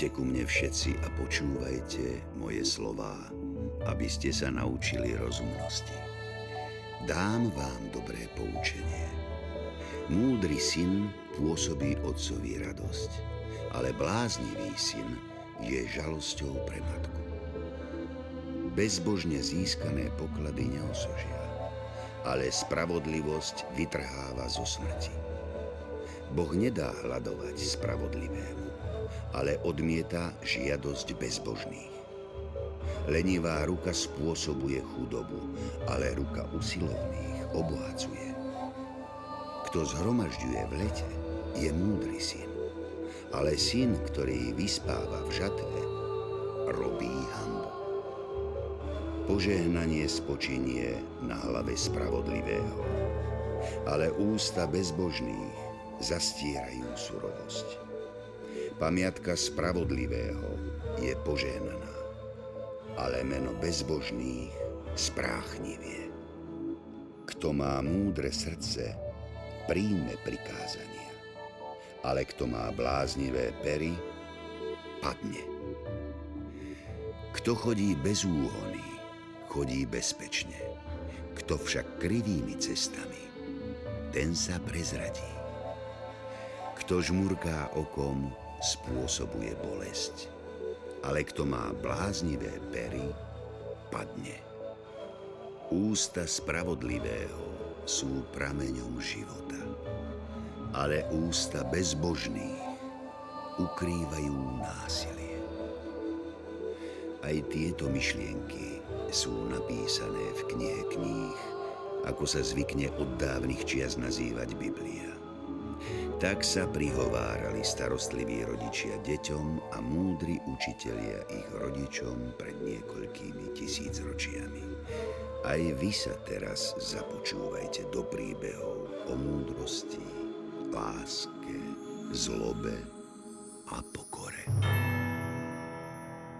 Poďte ku mne všetci a počúvajte moje slová, aby ste sa naučili rozumnosti. Dám vám dobré poučenie. Múdry syn pôsobí otcovi radosť, ale bláznivý syn je žalosťou pre matku. Bezbožne získané poklady neosožia, ale spravodlivosť vytrháva zo smrti. Boh nedá hľadovať spravodlivému, ale odmieta žiadosť bezbožných. Lenivá ruka spôsobuje chudobu, ale ruka usilovných obohacuje. Kto zhromažďuje v lete, je múdry syn, ale syn, ktorý vyspáva v žatve, robí hambu. Požehnanie spočinie na hlave spravodlivého, ale ústa bezbožných zastierajú surovosť. Pamiatka spravodlivého je požehnaná, ale meno bezbožných spráchnivie. Kto má múdre srdce, príjme prikázania, ale kto má bláznivé pery, padne. Kto chodí bez úhony, chodí bezpečne. Kto však krivými cestami, ten sa prezradí. Kto žmurká okom, spôsobuje bolesť. Ale kto má bláznivé pery, padne. Ústa spravodlivého sú prameňom života, ale ústa bezbožných ukrývajú násilie. Aj tieto myšlienky sú napísané v knihe kníh, ako sa zvykne od dávnych čias nazývať Biblia. Tak sa prihovárali starostliví rodičia deťom a múdri učitelia ich rodičom pred niekoľkými tisícročiami. Aj vy sa teraz započúvajte do príbehov o múdrosti, láske, zlobe a pokore.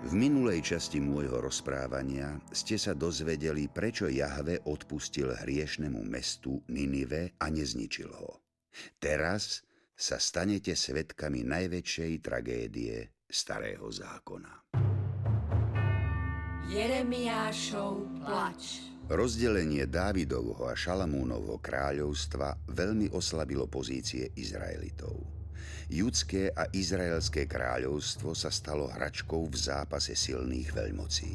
V minulej časti môjho rozprávania ste sa dozvedeli, prečo Jahve odpustil hriešnemu mestu Ninive a nezničil ho. Teraz sa stanete svetkami najväčšej tragédie Starého zákona. Jeremiášov plač Rozdelenie Dávidovho a Šalamúnovho kráľovstva veľmi oslabilo pozície Izraelitov. Judské a izraelské kráľovstvo sa stalo hračkou v zápase silných veľmocí.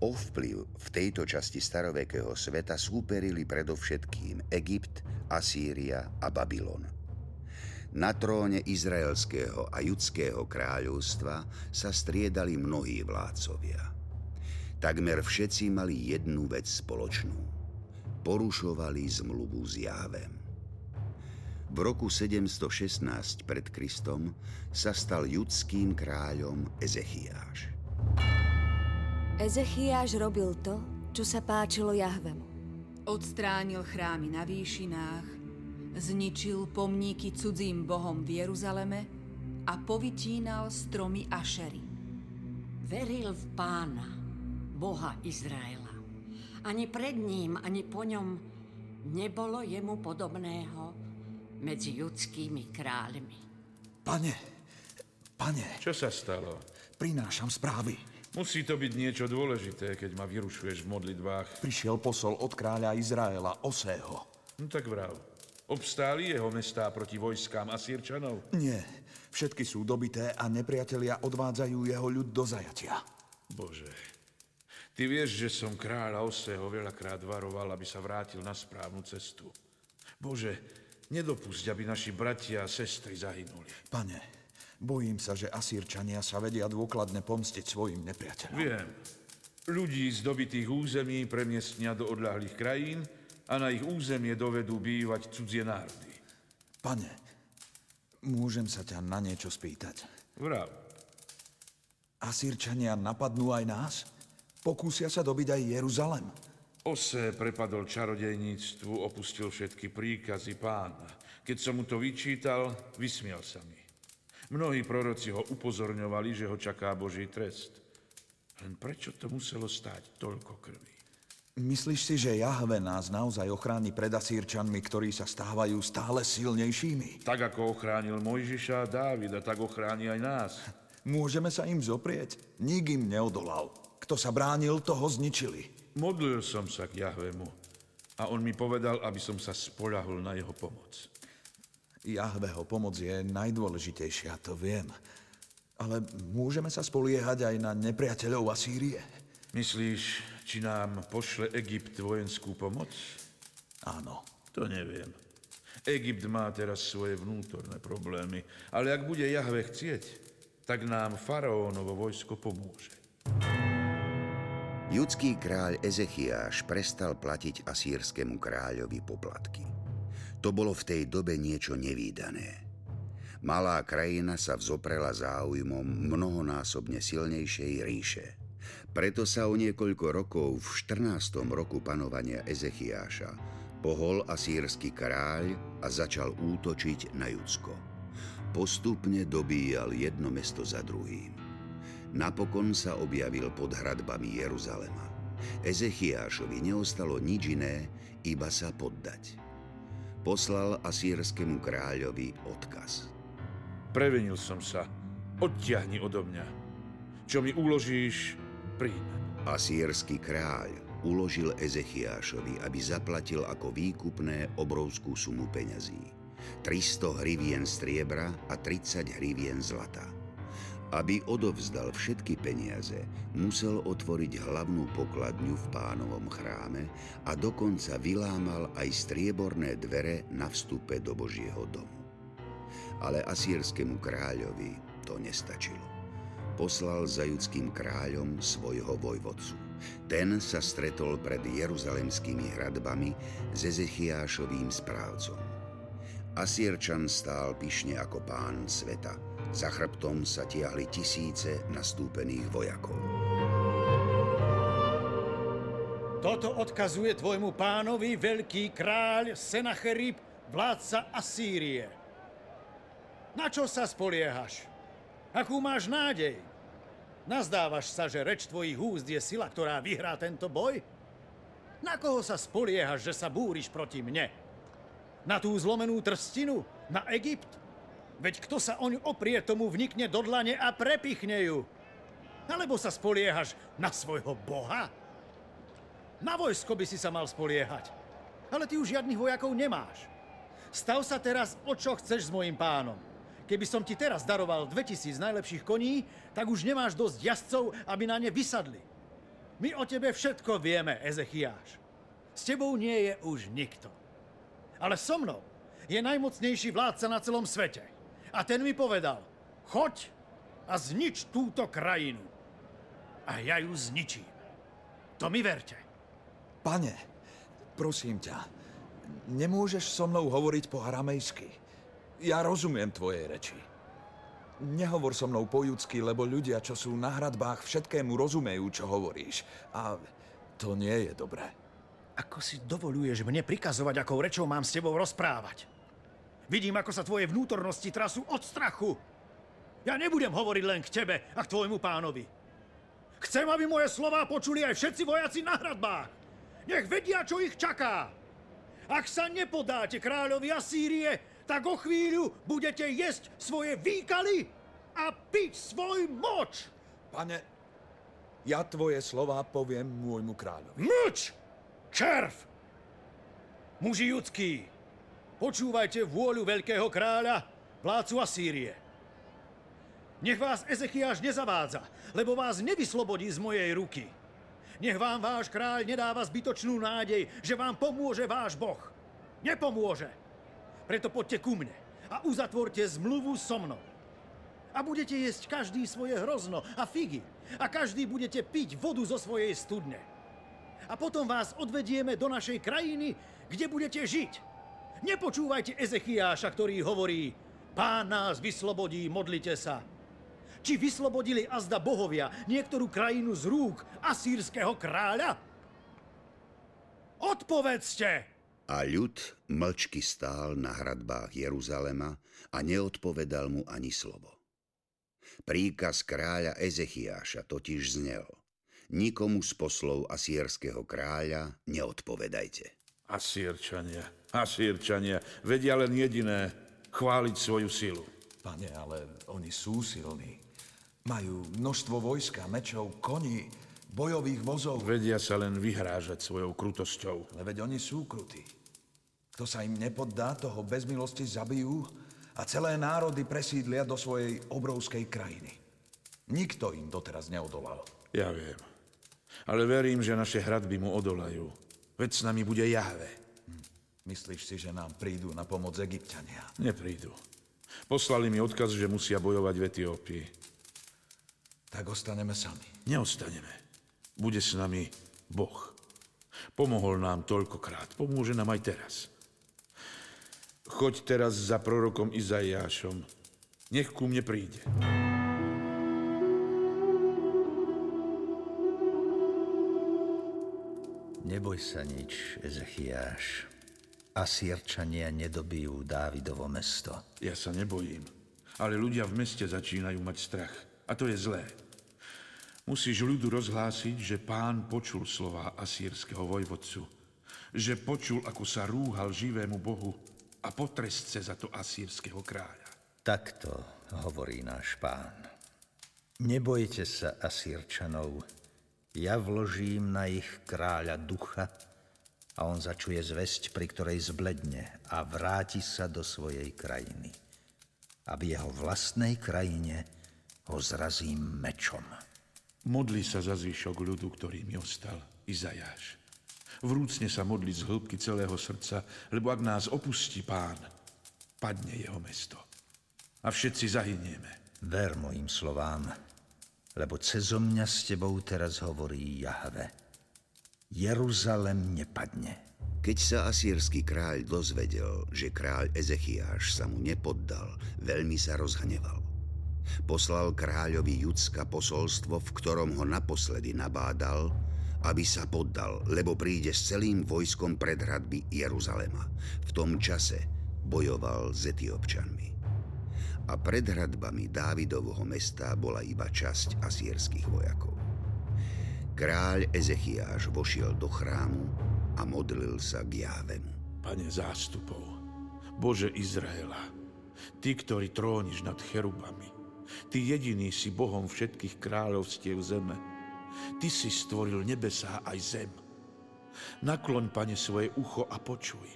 O vplyv v tejto časti starovekého sveta súperili predovšetkým Egypt, Asýria a Babylon. Na tróne izraelského a judského kráľovstva sa striedali mnohí vládcovia. Takmer všetci mali jednu vec spoločnú. Porušovali zmluvu s Jávem. V roku 716 pred Kristom sa stal judským kráľom Ezechiáš. Ezechiáš robil to, čo sa páčilo Jahvemu. Odstránil chrámy na výšinách, zničil pomníky cudzím bohom v Jeruzaleme a povytínal stromy Ašery. Veril v pána, boha Izraela. Ani pred ním, ani po ňom nebolo jemu podobného medzi judskými kráľmi. Pane, pane. Čo sa stalo? Prinášam správy. Musí to byť niečo dôležité, keď ma vyrušuješ v modlitbách. Prišiel posol od kráľa Izraela, Osého. No tak vrav. Obstáli jeho mestá proti vojskám Asírčanov? Nie. Všetky sú dobité a nepriatelia odvádzajú jeho ľud do zajatia. Bože, ty vieš, že som kráľa Oseho veľakrát varoval, aby sa vrátil na správnu cestu. Bože, nedopusť, aby naši bratia a sestry zahynuli. Pane, bojím sa, že Asírčania sa vedia dôkladne pomstiť svojim nepriateľom. Viem. Ľudí z dobitých území premiestnia do odľahlých krajín, a na ich územie dovedú bývať cudzie národy. Pane, môžem sa ťa na niečo spýtať? Vrav. Asírčania napadnú aj nás? Pokúsia sa dobiť aj Jeruzalem? Ose prepadol čarodejníctvu, opustil všetky príkazy pána. Keď som mu to vyčítal, vysmial sa mi. Mnohí proroci ho upozorňovali, že ho čaká Boží trest. Len prečo to muselo stáť toľko krvi? Myslíš si, že Jahve nás naozaj ochráni pred Asírčanmi, ktorí sa stávajú stále silnejšími? Tak ako ochránil Mojžiša a Dávida, tak ochráni aj nás. Môžeme sa im zoprieť? Nik im neodolal. Kto sa bránil, toho zničili. Modlil som sa k Jahvemu a on mi povedal, aby som sa spoľahol na jeho pomoc. Jahveho pomoc je najdôležitejšia, to viem. Ale môžeme sa spoliehať aj na nepriateľov Asýrie? Myslíš, či nám pošle Egypt vojenskú pomoc? Áno. To neviem. Egypt má teraz svoje vnútorné problémy, ale ak bude Jahve chcieť, tak nám faraónovo vojsko pomôže. Judský kráľ Ezechiáš prestal platiť asýrskému kráľovi poplatky. To bolo v tej dobe niečo nevýdané. Malá krajina sa vzoprela záujmom mnohonásobne silnejšej ríše. Preto sa o niekoľko rokov v 14. roku panovania Ezechiáša pohol asýrsky kráľ a začal útočiť na Judsko. Postupne dobíjal jedno mesto za druhým. Napokon sa objavil pod hradbami Jeruzalema. Ezechiášovi neostalo nič iné, iba sa poddať. Poslal asýrskému kráľovi odkaz. Previnil som sa. Odtiahni odo mňa. Čo mi uložíš, príjmem. Asýrsky kráľ uložil Ezechiášovi, aby zaplatil ako výkupné obrovskú sumu peňazí. 300 hrivien striebra a 30 hrivien zlata. Aby odovzdal všetky peniaze, musel otvoriť hlavnú pokladňu v pánovom chráme a dokonca vylámal aj strieborné dvere na vstupe do Božieho domu. Ale asýrskému kráľovi to nestačilo. Poslal za judským kráľom svojho vojvodcu. Ten sa stretol pred jeruzalemskými hradbami s Ezechiášovým správcom. Asírčan stál pyšne ako pán sveta – za chrbtom sa tiahli tisíce nastúpených vojakov. Toto odkazuje tvojmu pánovi veľký kráľ Senacherib, vládca Asýrie. Na čo sa spoliehaš? Akú máš nádej? Nazdávaš sa, že reč tvojich úst je sila, ktorá vyhrá tento boj? Na koho sa spoliehaš, že sa búriš proti mne? Na tú zlomenú trstinu? Na Egypt? Veď kto sa oň oprie, tomu vnikne do dlane a prepichne ju. Alebo sa spoliehaš na svojho boha? Na vojsko by si sa mal spoliehať. Ale ty už žiadnych vojakov nemáš. Stav sa teraz, o čo chceš s mojim pánom. Keby som ti teraz daroval 2000 najlepších koní, tak už nemáš dosť jazdcov, aby na ne vysadli. My o tebe všetko vieme, Ezechiáš. S tebou nie je už nikto. Ale so mnou je najmocnejší vládca na celom svete. A ten mi povedal, choď a znič túto krajinu. A ja ju zničím. To mi verte. Pane, prosím ťa, nemôžeš so mnou hovoriť po aramejsky. Ja rozumiem tvojej reči. Nehovor so mnou po judsky, lebo ľudia, čo sú na hradbách, všetkému rozumejú, čo hovoríš. A to nie je dobré. Ako si dovoluješ mne prikazovať, akou rečou mám s tebou rozprávať? Vidím, ako sa tvoje vnútornosti trasú od strachu. Ja nebudem hovoriť len k tebe a k tvojmu pánovi. Chcem, aby moje slová počuli aj všetci vojaci na hradbách. Nech vedia, čo ich čaká. Ak sa nepodáte kráľovi Asýrie, tak o chvíľu budete jesť svoje výkaly a piť svoj moč. Pane, ja tvoje slova poviem môjmu kráľovi. Mlč! Červ! Muži judskí, Počúvajte vôľu veľkého kráľa, vládcu Asýrie. Nech vás Ezechiáš nezavádza, lebo vás nevyslobodí z mojej ruky. Nech vám váš kráľ nedáva zbytočnú nádej, že vám pomôže váš Boh. Nepomôže. Preto poďte ku mne a uzatvorte zmluvu so mnou. A budete jesť každý svoje hrozno a figy. A každý budete piť vodu zo svojej studne. A potom vás odvedieme do našej krajiny, kde budete žiť Nepočúvajte Ezechiáša, ktorý hovorí, pán nás vyslobodí, modlite sa. Či vyslobodili azda bohovia niektorú krajinu z rúk asýrskeho kráľa? Odpovedzte! A ľud mlčky stál na hradbách Jeruzalema a neodpovedal mu ani slovo. Príkaz kráľa Ezechiáša totiž znel. Nikomu z poslov asýrskeho kráľa neodpovedajte. Asýrčania, Asýrčania vedia len jediné, chváliť svoju silu. Pane, ale oni sú silní. Majú množstvo vojska, mečov, koní, bojových vozov. Vedia sa len vyhrážať svojou krutosťou. Ale veď oni sú krutí. Kto sa im nepoddá, toho bez milosti zabijú a celé národy presídlia do svojej obrovskej krajiny. Nikto im doteraz neodolal. Ja viem. Ale verím, že naše hradby mu odolajú. Veď s nami bude Jahve. Myslíš si, že nám prídu na pomoc Egyptiania? Neprídu. Poslali mi odkaz, že musia bojovať v Etiópii. Tak ostaneme sami. Neostaneme. Bude s nami Boh. Pomohol nám toľkokrát. Pomôže nám aj teraz. Choď teraz za prorokom Izaiášom. Nech ku mne príde. Neboj sa nič, Ezechiáš. Asírčania nedobijú Dávidovo mesto. Ja sa nebojím. Ale ľudia v meste začínajú mať strach. A to je zlé. Musíš ľudu rozhlásiť, že pán počul slova asýrskeho vojvodcu. Že počul, ako sa rúhal živému bohu a potrestce za to asýrskeho kráľa. Takto hovorí náš pán. Nebojte sa Asírčanov, ja vložím na ich kráľa ducha a on začuje zväzť, pri ktorej zbledne a vráti sa do svojej krajiny. A v jeho vlastnej krajine ho zrazím mečom. Modli sa za zvyšok ľudu, ktorý mi ostal, Izajáš. Vrúcne sa modli z hĺbky celého srdca, lebo ak nás opustí pán, padne jeho mesto. A všetci zahynieme. Ver mojim slovám, lebo cezo mňa s tebou teraz hovorí Jahve. Jeruzalem nepadne. Keď sa asýrsky kráľ dozvedel, že kráľ Ezechiáš sa mu nepoddal, veľmi sa rozhneval. Poslal kráľovi Judska posolstvo, v ktorom ho naposledy nabádal, aby sa poddal, lebo príde s celým vojskom pred hradby Jeruzalema. V tom čase bojoval s Etiopčanmi. A pred hradbami Dávidovho mesta bola iba časť asýrskych vojakov. Kráľ Ezechiáš vošiel do chrámu a modlil sa k Jávemu. Pane zástupov, Bože Izraela, Ty, ktorý tróniš nad cherubami, Ty jediný si Bohom všetkých kráľovstiev zeme. Ty si stvoril nebesá aj zem. Nakloň, Pane, svoje ucho a počuj.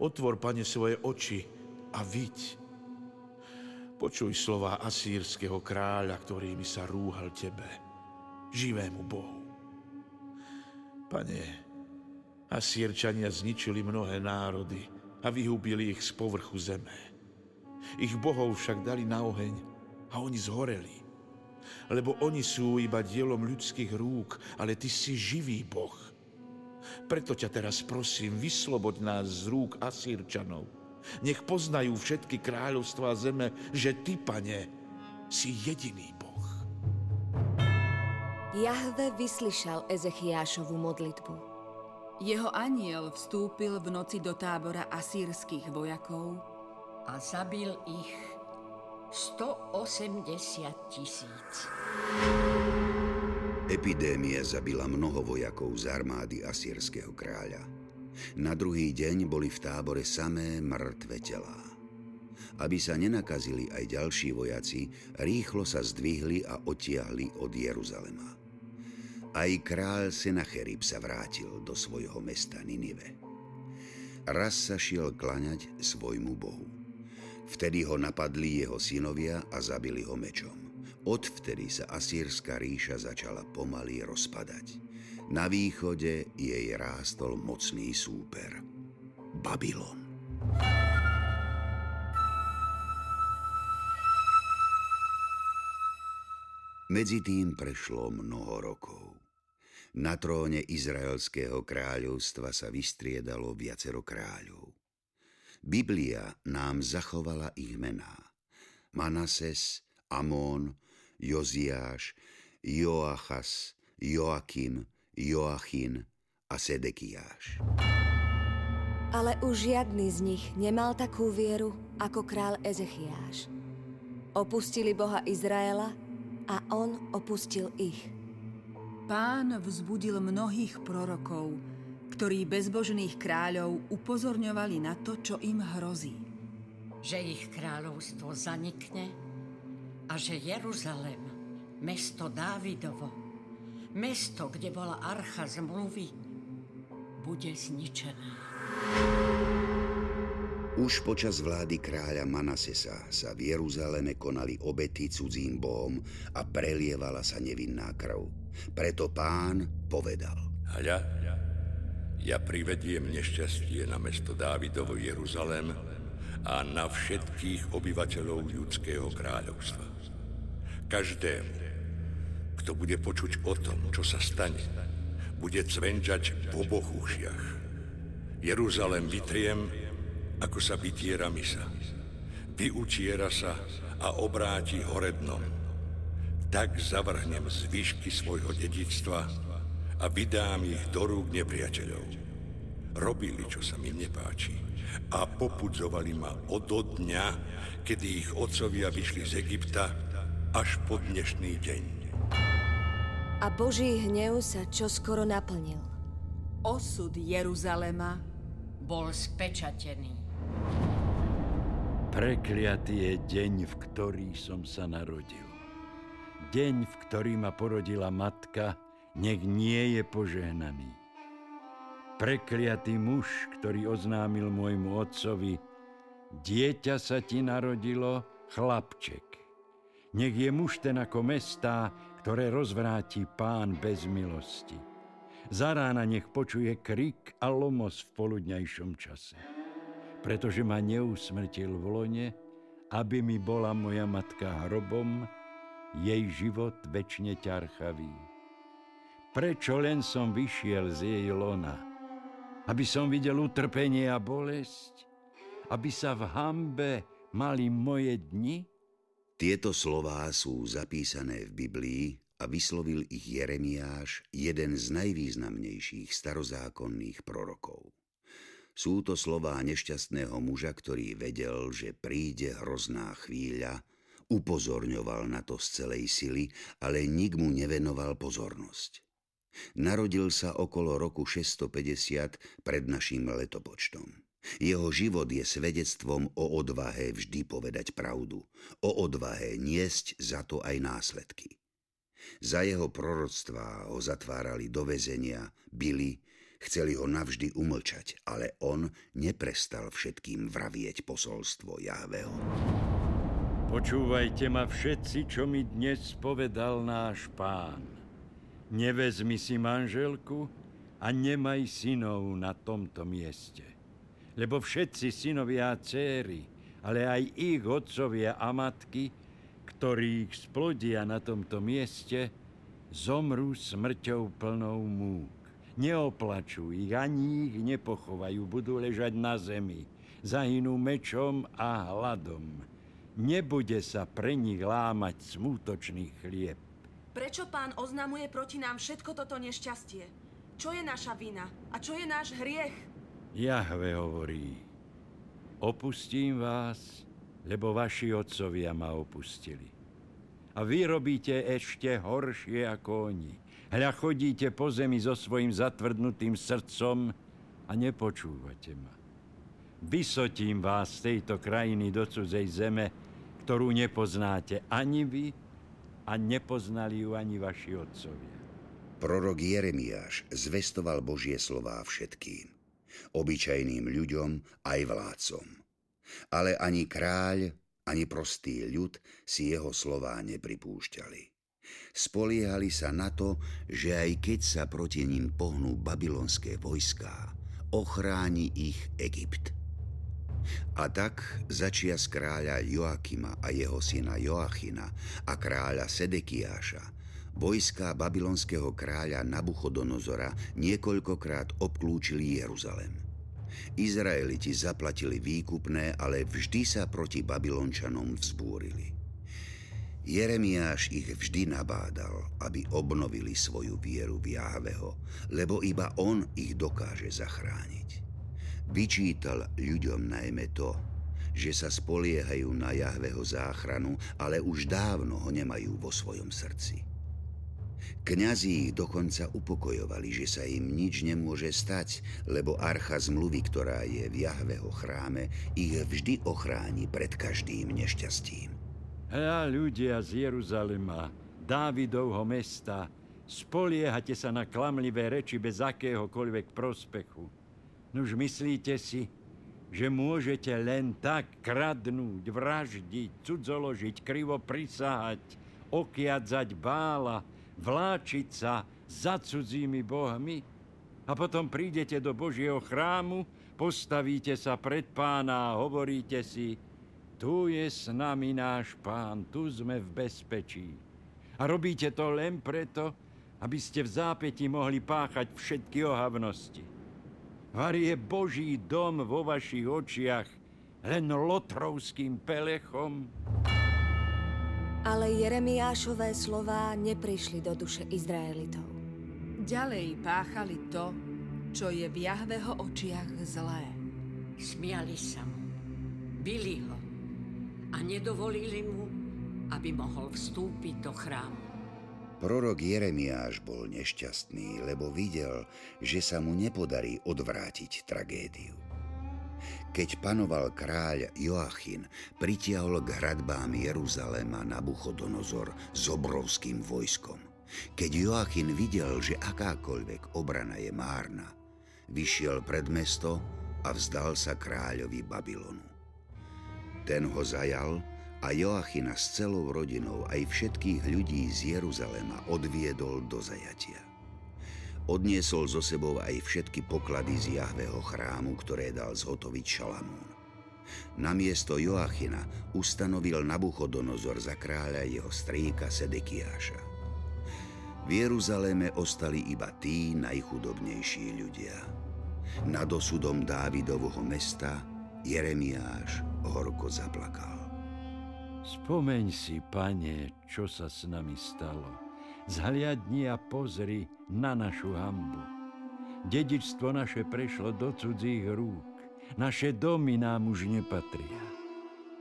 Otvor, Pane, svoje oči a viď. Počuj slova asýrskeho kráľa, ktorými sa rúhal Tebe, živému Bohu. Pane, Asýrčania zničili mnohé národy a vyhubili ich z povrchu zeme. Ich bohov však dali na oheň a oni zhoreli. Lebo oni sú iba dielom ľudských rúk, ale ty si živý boh. Preto ťa teraz prosím, vysloboď nás z rúk Asýrčanov. Nech poznajú všetky kráľovstvá zeme, že ty, pane, si jediný boh. Jahve vyslyšal Ezechiášovu modlitbu. Jeho aniel vstúpil v noci do tábora asýrskych vojakov a zabil ich 180 tisíc. Epidémia zabila mnoho vojakov z armády asýrskeho kráľa. Na druhý deň boli v tábore samé mŕtve telá. Aby sa nenakazili aj ďalší vojaci, rýchlo sa zdvihli a otiahli od Jeruzalema. Aj kráľ Senacherib sa vrátil do svojho mesta Ninive. Raz sa šiel klaňať svojmu bohu. Vtedy ho napadli jeho synovia a zabili ho mečom. Odvtedy sa asýrska ríša začala pomaly rozpadať. Na východe jej rástol mocný súper. Babylon. Medzi tým prešlo mnoho rokov. Na tróne Izraelského kráľovstva sa vystriedalo viacero kráľov. Biblia nám zachovala ich mená. Manases, Amón, Joziáš, Joachas, Joakim, Joachim a Sedekiáš. Ale už žiadny z nich nemal takú vieru ako král Ezechiáš. Opustili Boha Izraela a on opustil ich. Pán vzbudil mnohých prorokov, ktorí bezbožných kráľov upozorňovali na to, čo im hrozí. Že ich kráľovstvo zanikne a že Jeruzalem mesto Dávidovo, mesto, kde bola archa zmluvy, bude zničené. Už počas vlády kráľa Manasesa sa v Jeruzaleme konali obety cudzím bohom a prelievala sa nevinná krv. Preto pán povedal. Hľa, ja privediem nešťastie na mesto Dávidovo Jeruzalém a na všetkých obyvateľov judského kráľovstva. Každému, kto bude počuť o tom, čo sa stane, bude cvenčať po bohúšiach. Jeruzalém vytriem, ako sa vytiera misa. Vyutiera sa a obráti horednom. Tak zavrhnem zvyšky svojho dedictva a vydám ich do rúk nepriateľov. Robili, čo sa mi nepáči a popudzovali ma od dňa, kedy ich otcovia vyšli z Egypta, až po dnešný deň. A Boží hnev sa čoskoro naplnil. Osud Jeruzalema bol spečatený. Prekliatý je deň, v ktorý som sa narodil. Deň, v ktorý ma porodila matka, nech nie je požehnaný. Prekliatý muž, ktorý oznámil môjmu otcovi, dieťa sa ti narodilo, chlapček. Nech je muž ten ako mestá, ktoré rozvráti pán bez milosti. Za rána nech počuje krik a lomos v poludňajšom čase pretože ma neusmrtil v lone, aby mi bola moja matka hrobom, jej život väčšine ťarchavý. Prečo len som vyšiel z jej lona? Aby som videl utrpenie a bolesť? Aby sa v hambe mali moje dni? Tieto slová sú zapísané v Biblii a vyslovil ich Jeremiáš, jeden z najvýznamnejších starozákonných prorokov. Sú to slová nešťastného muža, ktorý vedel, že príde hrozná chvíľa, upozorňoval na to z celej sily, ale nik mu nevenoval pozornosť. Narodil sa okolo roku 650 pred našim letopočtom. Jeho život je svedectvom o odvahe vždy povedať pravdu, o odvahe niesť za to aj následky. Za jeho proroctvá ho zatvárali do väzenia, byli, Chceli ho navždy umlčať, ale on neprestal všetkým vravieť posolstvo Jahveho. Počúvajte ma všetci, čo mi dnes povedal náš pán. Nevezmi si manželku a nemaj synov na tomto mieste. Lebo všetci synovia a céry, ale aj ich otcovia a matky, ktorí ich splodia na tomto mieste, zomrú smrťou plnou múk. Neoplačú ich, ani ich nepochovajú, budú ležať na zemi. Zahynú mečom a hladom. Nebude sa pre nich lámať smútočný chlieb. Prečo pán oznamuje proti nám všetko toto nešťastie? Čo je naša vina? A čo je náš hriech? Jahve hovorí, opustím vás, lebo vaši otcovia ma opustili. A vy robíte ešte horšie ako oni. Hľa chodíte po zemi so svojim zatvrdnutým srdcom a nepočúvate ma. Vysotím vás z tejto krajiny do cudzej zeme, ktorú nepoznáte ani vy a nepoznali ju ani vaši otcovia. Prorok Jeremiáš zvestoval Božie slová všetkým, obyčajným ľuďom aj vládcom. Ale ani kráľ, ani prostý ľud si jeho slová nepripúšťali. Spoliehali sa na to, že aj keď sa proti ním pohnú babylonské vojská, ochráni ich Egypt. A tak začia z kráľa Joakima a jeho syna Joachina a kráľa Sedekiáša vojská babylonského kráľa Nabuchodonozora niekoľkokrát obklúčili Jeruzalem. Izraeliti zaplatili výkupné, ale vždy sa proti Babylončanom vzbúrili. Jeremiáš ich vždy nabádal, aby obnovili svoju vieru v Jahveho, lebo iba on ich dokáže zachrániť. Vyčítal ľuďom najmä to, že sa spoliehajú na Jahveho záchranu, ale už dávno ho nemajú vo svojom srdci. Kňazí ich dokonca upokojovali, že sa im nič nemôže stať, lebo archa zmluvy, ktorá je v Jahveho chráme, ich vždy ochráni pred každým nešťastím. Hľa ľudia z Jeruzalema Dávidovho mesta, spoliehate sa na klamlivé reči bez akéhokoľvek prospechu. Nuž myslíte si, že môžete len tak kradnúť, vraždiť, cudzoložiť, krivo prisahať, okiadzať bála, vláčiť sa za cudzími bohmi a potom prídete do Božieho chrámu, postavíte sa pred pána a hovoríte si, tu je s nami náš pán, tu sme v bezpečí. A robíte to len preto, aby ste v zápäti mohli páchať všetky ohavnosti. Var je Boží dom vo vašich očiach len lotrovským pelechom? Ale Jeremiášové slová neprišli do duše Izraelitov. Ďalej páchali to, čo je v Jahveho očiach zlé. Smiali sa mu, bili ho a nedovolili mu, aby mohol vstúpiť do chrámu. Prorok Jeremiáš bol nešťastný, lebo videl, že sa mu nepodarí odvrátiť tragédiu. Keď panoval kráľ Joachim, pritiahol k hradbám Jeruzalema Nabuchodonozor s obrovským vojskom. Keď Joachim videl, že akákoľvek obrana je márna, vyšiel pred mesto a vzdal sa kráľovi Babylonu. Ten ho zajal a Joachina s celou rodinou aj všetkých ľudí z Jeruzalema odviedol do zajatia. Odniesol so sebou aj všetky poklady z Jahveho chrámu, ktoré dal zhotoviť Šalamún. Namiesto Joachina ustanovil Nabuchodonozor za kráľa jeho strýka Sedekiáša. V Jeruzaleme ostali iba tí najchudobnejší ľudia. Nad osudom Dávidovho mesta Jeremiáš horko zaplakal. Spomeň si, pane, čo sa s nami stalo. Zhliadni a pozri na našu hambu. Dedičstvo naše prešlo do cudzích rúk. Naše domy nám už nepatria.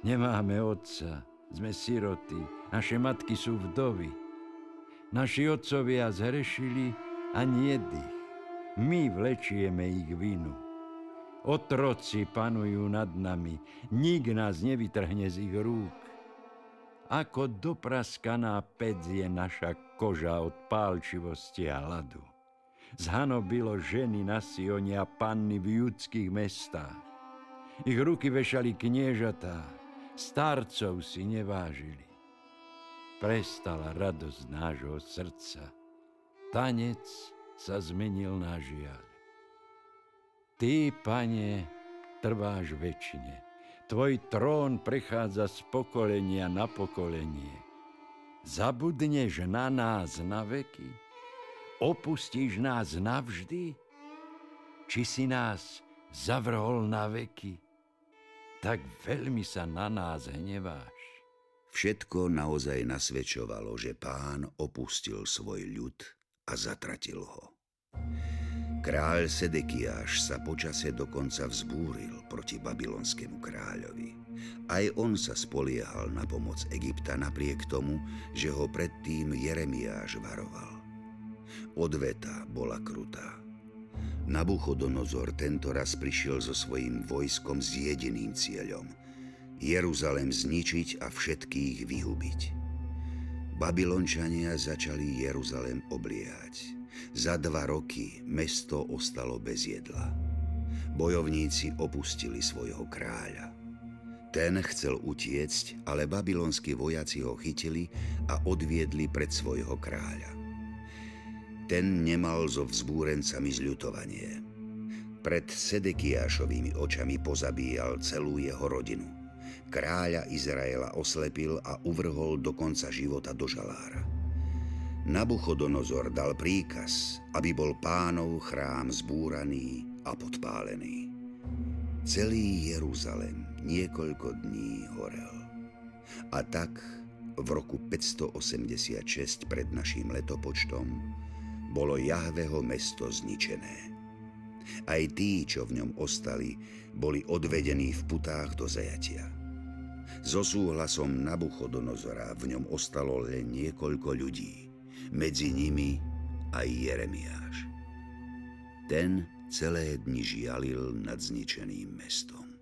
Nemáme otca, sme siroty, naše matky sú vdovy. Naši otcovia zhrešili a niedých. My vlečieme ich vinu. Otroci panujú nad nami, nik nás nevytrhne z ich rúk. Ako dopraskaná pec je naša koža od pálčivosti a hladu. Zhanobilo ženy na Sione a panny v judských mestách. Ich ruky vešali kniežatá, starcov si nevážili. Prestala radosť nášho srdca. Tanec sa zmenil na žiaľ. Ty, pane, trváš väčšine Tvoj trón prechádza z pokolenia na pokolenie. Zabudneš na nás na veky? Opustíš nás navždy? Či si nás zavrhol na veky? Tak veľmi sa na nás hneváš. Všetko naozaj nasvedčovalo, že pán opustil svoj ľud a zatratil ho. Kráľ Sedekiáš sa počase dokonca vzbúril proti babylonskému kráľovi. Aj on sa spoliehal na pomoc Egypta napriek tomu, že ho predtým Jeremiáš varoval. Odveta bola krutá. Nabuchodonozor tento raz prišiel so svojím vojskom s jediným cieľom – Jeruzalem zničiť a všetkých vyhubiť. Babylončania začali Jeruzalem obliehať – za dva roky mesto ostalo bez jedla. Bojovníci opustili svojho kráľa. Ten chcel utiecť, ale babylonskí vojaci ho chytili a odviedli pred svojho kráľa. Ten nemal so vzbúrencami zľutovanie. Pred Sedekiášovými očami pozabíjal celú jeho rodinu. Kráľa Izraela oslepil a uvrhol do konca života do žalára. Nabuchodonozor dal príkaz, aby bol pánov chrám zbúraný a podpálený. Celý Jeruzalem niekoľko dní horel. A tak v roku 586 pred naším letopočtom bolo Jahveho mesto zničené. Aj tí, čo v ňom ostali, boli odvedení v putách do zajatia. So súhlasom Nabuchodonozora v ňom ostalo len niekoľko ľudí – medzi nimi aj Jeremiáš. Ten celé dni žialil nad zničeným mestom.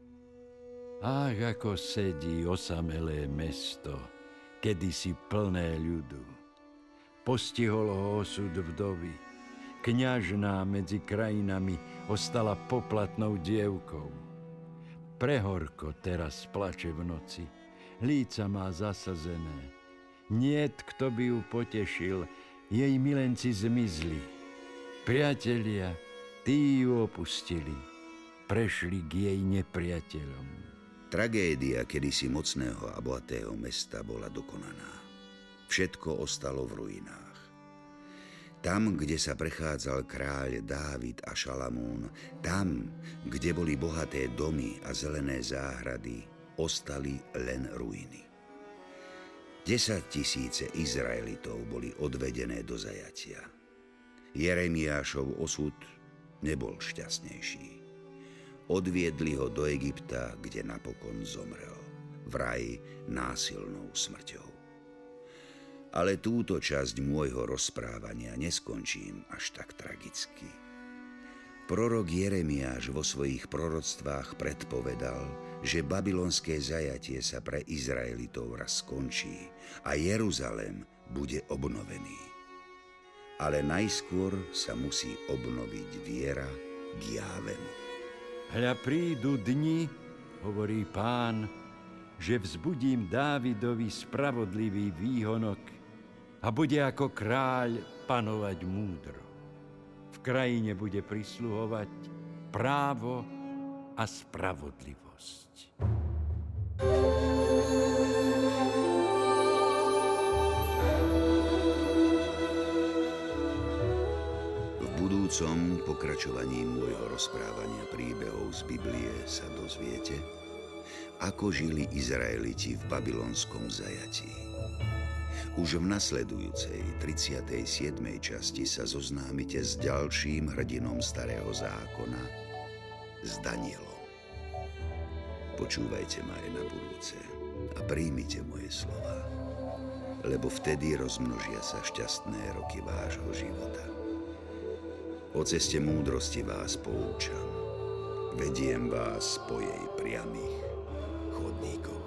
Ach, ako sedí osamelé mesto, kedysi plné ľudu. Postihol ho osud vdovy. Kňažná medzi krajinami ostala poplatnou dievkou. Prehorko teraz plače v noci. Líca má zasazené. Niet, kto by ju potešil, jej milenci zmizli. Priatelia, tí ju opustili. Prešli k jej nepriateľom. Tragédia kedysi mocného a bohatého mesta bola dokonaná. Všetko ostalo v ruinách. Tam, kde sa prechádzal kráľ Dávid a Šalamún, tam, kde boli bohaté domy a zelené záhrady, ostali len ruiny. Desať tisíce Izraelitov boli odvedené do zajatia. Jeremiášov osud nebol šťastnejší. Odviedli ho do Egypta, kde napokon zomrel. Vraj násilnou smrťou. Ale túto časť môjho rozprávania neskončím až tak tragicky. Prorok Jeremiáš vo svojich proroctvách predpovedal, že babylonské zajatie sa pre Izraelitov raz skončí a Jeruzalém bude obnovený. Ale najskôr sa musí obnoviť viera k Jávemu. Hľa prídu dni, hovorí pán, že vzbudím Dávidovi spravodlivý výhonok a bude ako kráľ panovať múdro. V krajine bude prisluhovať právo a spravodlivosť. V budúcom pokračovaní môjho rozprávania príbehov z Biblie sa dozviete, ako žili Izraeliti v babylonskom zajatí. Už v nasledujúcej 37. časti sa zoznámite s ďalším hrdinom Starého zákona, s Danielom. Počúvajte ma aj na budúce a príjmite moje slova, lebo vtedy rozmnožia sa šťastné roky vášho života. O ceste múdrosti vás poučam, vediem vás po jej priamých chodníkoch.